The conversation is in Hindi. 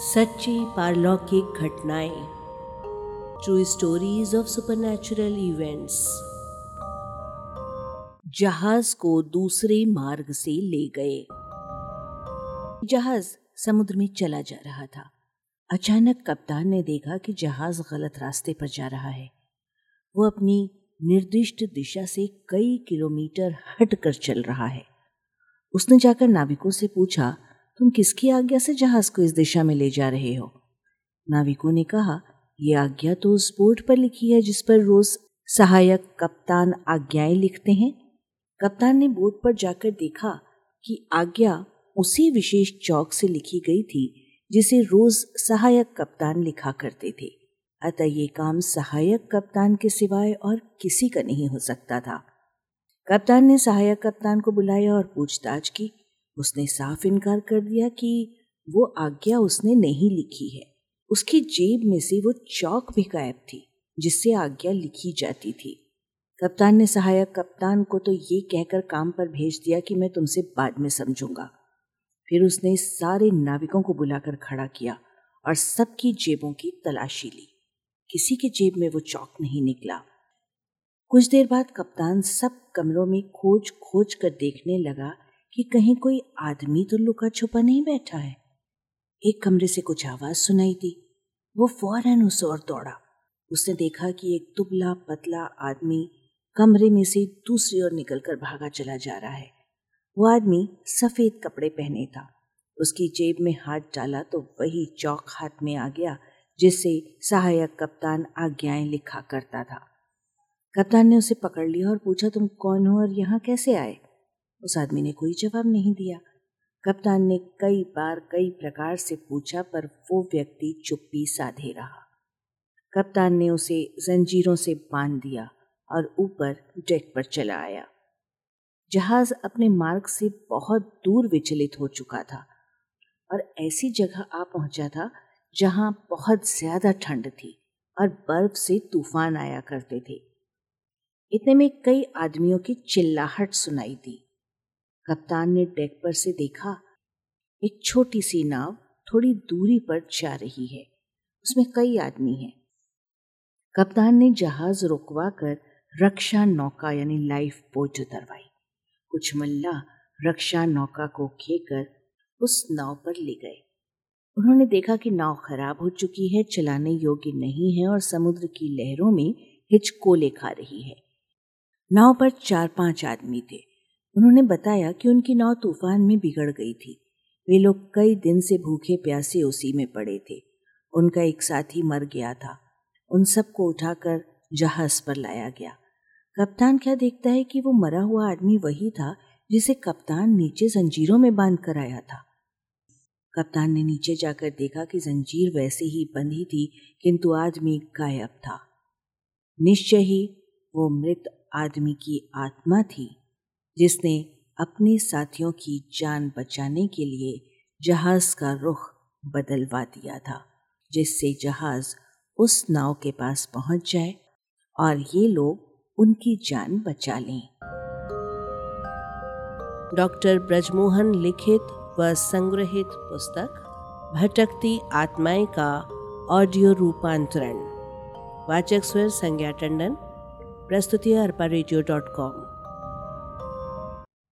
सच्ची पारलौकिक घटनाएँ true stories of supernatural events जहाज़ को दूसरे मार्ग से ले गए। जहाज़ समुद्र में चला जा रहा था। अचानक कप्तान ने देखा कि जहाज़ गलत रास्ते पर जा रहा है। वो अपनी निर्दिष्ट दिशा से कई किलोमीटर हटकर चल रहा है। उसने जाकर नाविकों से पूछा तुम किसकी आज्ञा से जहाज़ को इस दिशा में ले जा रहे हो? नाविकों ने कहा यह आज्ञा तो उस बोर्ड पर लिखी है जिस पर रोज सहायक कप्तान आज्ञाएँ लिखते हैं। कप्तान ने बोर्ड पर जाकर देखा कि आज्ञा उसी विशेष चौक से लिखी गई थी, जिसे रोज सहायक कप्तान लिखा करते थे। अतः ये काम सहायक कप्तान के सिवाय और किसी का नहीं हो सकता था। कप्तान ने सहायक कप्तान को बुलाया और पूछताछ की उसने साफ़ इनकार कर दिया कि वो आज्ञा उसने नहीं लिखी है। उसकी जेब में से वो चौक भी गायब थी, जिससे आज्ञा लिखी जाती थी। कप्तान ने सहायक कप्तान को तो ये कहकर काम पर भेज दिया कि मैं तुमसे बाद में समझूँगा। फिर उसने सारे नाविकों को बुलाकर खड़ा किया और सबकी जेबों की तलाशी ली। किसी के जेब में वो चौक नहीं निकला। कुछ देर बाद कप्तान सब कमरों में खोज खोज कर देखने लगा कि कहीं कोई आदमी तो लुका छुपा नहीं बैठा है। एक कमरे से कुछ आवाज़ सुनाई दी। वो फ़ौरन उस ओर दौड़ा। उसने देखा कि एक दुबला पतला आदमी कमरे में से दूसरी ओर निकलकर भागा चला जा रहा है। वो आदमी सफ़ेद कपड़े पहने था। उसकी जेब में हाथ डाला तो वही चौक हाथ में आ गया जिससे सहायक कप्तान आज्ञाएँ लिखा करता था। कप्तान ने उसे पकड़ लिया और पूछा, तुम कौन हो और यहाँ कैसे आए? उस आदमी ने कोई जवाब नहीं दिया। कप्तान ने कई बार कई प्रकार से पूछा, पर वो व्यक्ति चुप्पी साधे रहा। कप्तान ने उसे जंजीरों से बाँध दिया और ऊपर डेक पर चला आया। जहाज़ अपने मार्ग से बहुत दूर विचलित हो चुका था और ऐसी जगह आ पहुँचा था जहाँ बहुत ज़्यादा ठंड थी और बर्फ़ से तूफ़ान आया करते थे। इतने में कई आदमियों की चिल्लाहट सुनाई दी। कप्तान ने डेक पर से देखा, एक छोटी सी नाव थोड़ी दूरी पर जा रही है। उसमें कई आदमी हैं। कप्तान ने जहाज़ रुकवा कर रक्षा नौका यानी लाइफ बोट उतरवाई। कुछ मल्ला रक्षा नौका को खेकर उस नाव पर ले गए। उन्होंने देखा कि नाव खराब हो चुकी है, चलाने योग्य नहीं है और समुद्र की लहरों में हिचकोले खा रही है। नाव पर चार पाँच आदमी थे। उन्होंने बताया कि उनकी नाव तूफ़ान में बिगड़ गई थी। वे लोग कई दिन से भूखे प्यासे उसी में पड़े थे। उनका एक साथी मर गया था। उन सबको उठाकर जहाज़ पर लाया गया। कप्तान क्या देखता है कि वो मरा हुआ आदमी वही था जिसे कप्तान नीचे जंजीरों में बाँध कर आया था? कप्तान ने नीचे जाकर देखा कि जंजीर वैसे ही बंधी थी, किंतु आदमी गायब था। निश्चय ही वो मृत आदमी की आत्मा थी। जिसने अपने साथियों की जान बचाने के लिए जहाज़ का रुख बदलवा दिया था, जिससे जहाज़ उस नाव के पास पहुँच जाए और ये लोग उनकी जान बचा लें। डॉक्टर ब्रजमोहन लिखित व संग्रहित पुस्तक, भटकती आत्माएँ का ऑडियो रूपांतरण। वाचक स्वर संज्ञा टंडन, प्रस्तुति अरपा रेडियो डॉट कॉम।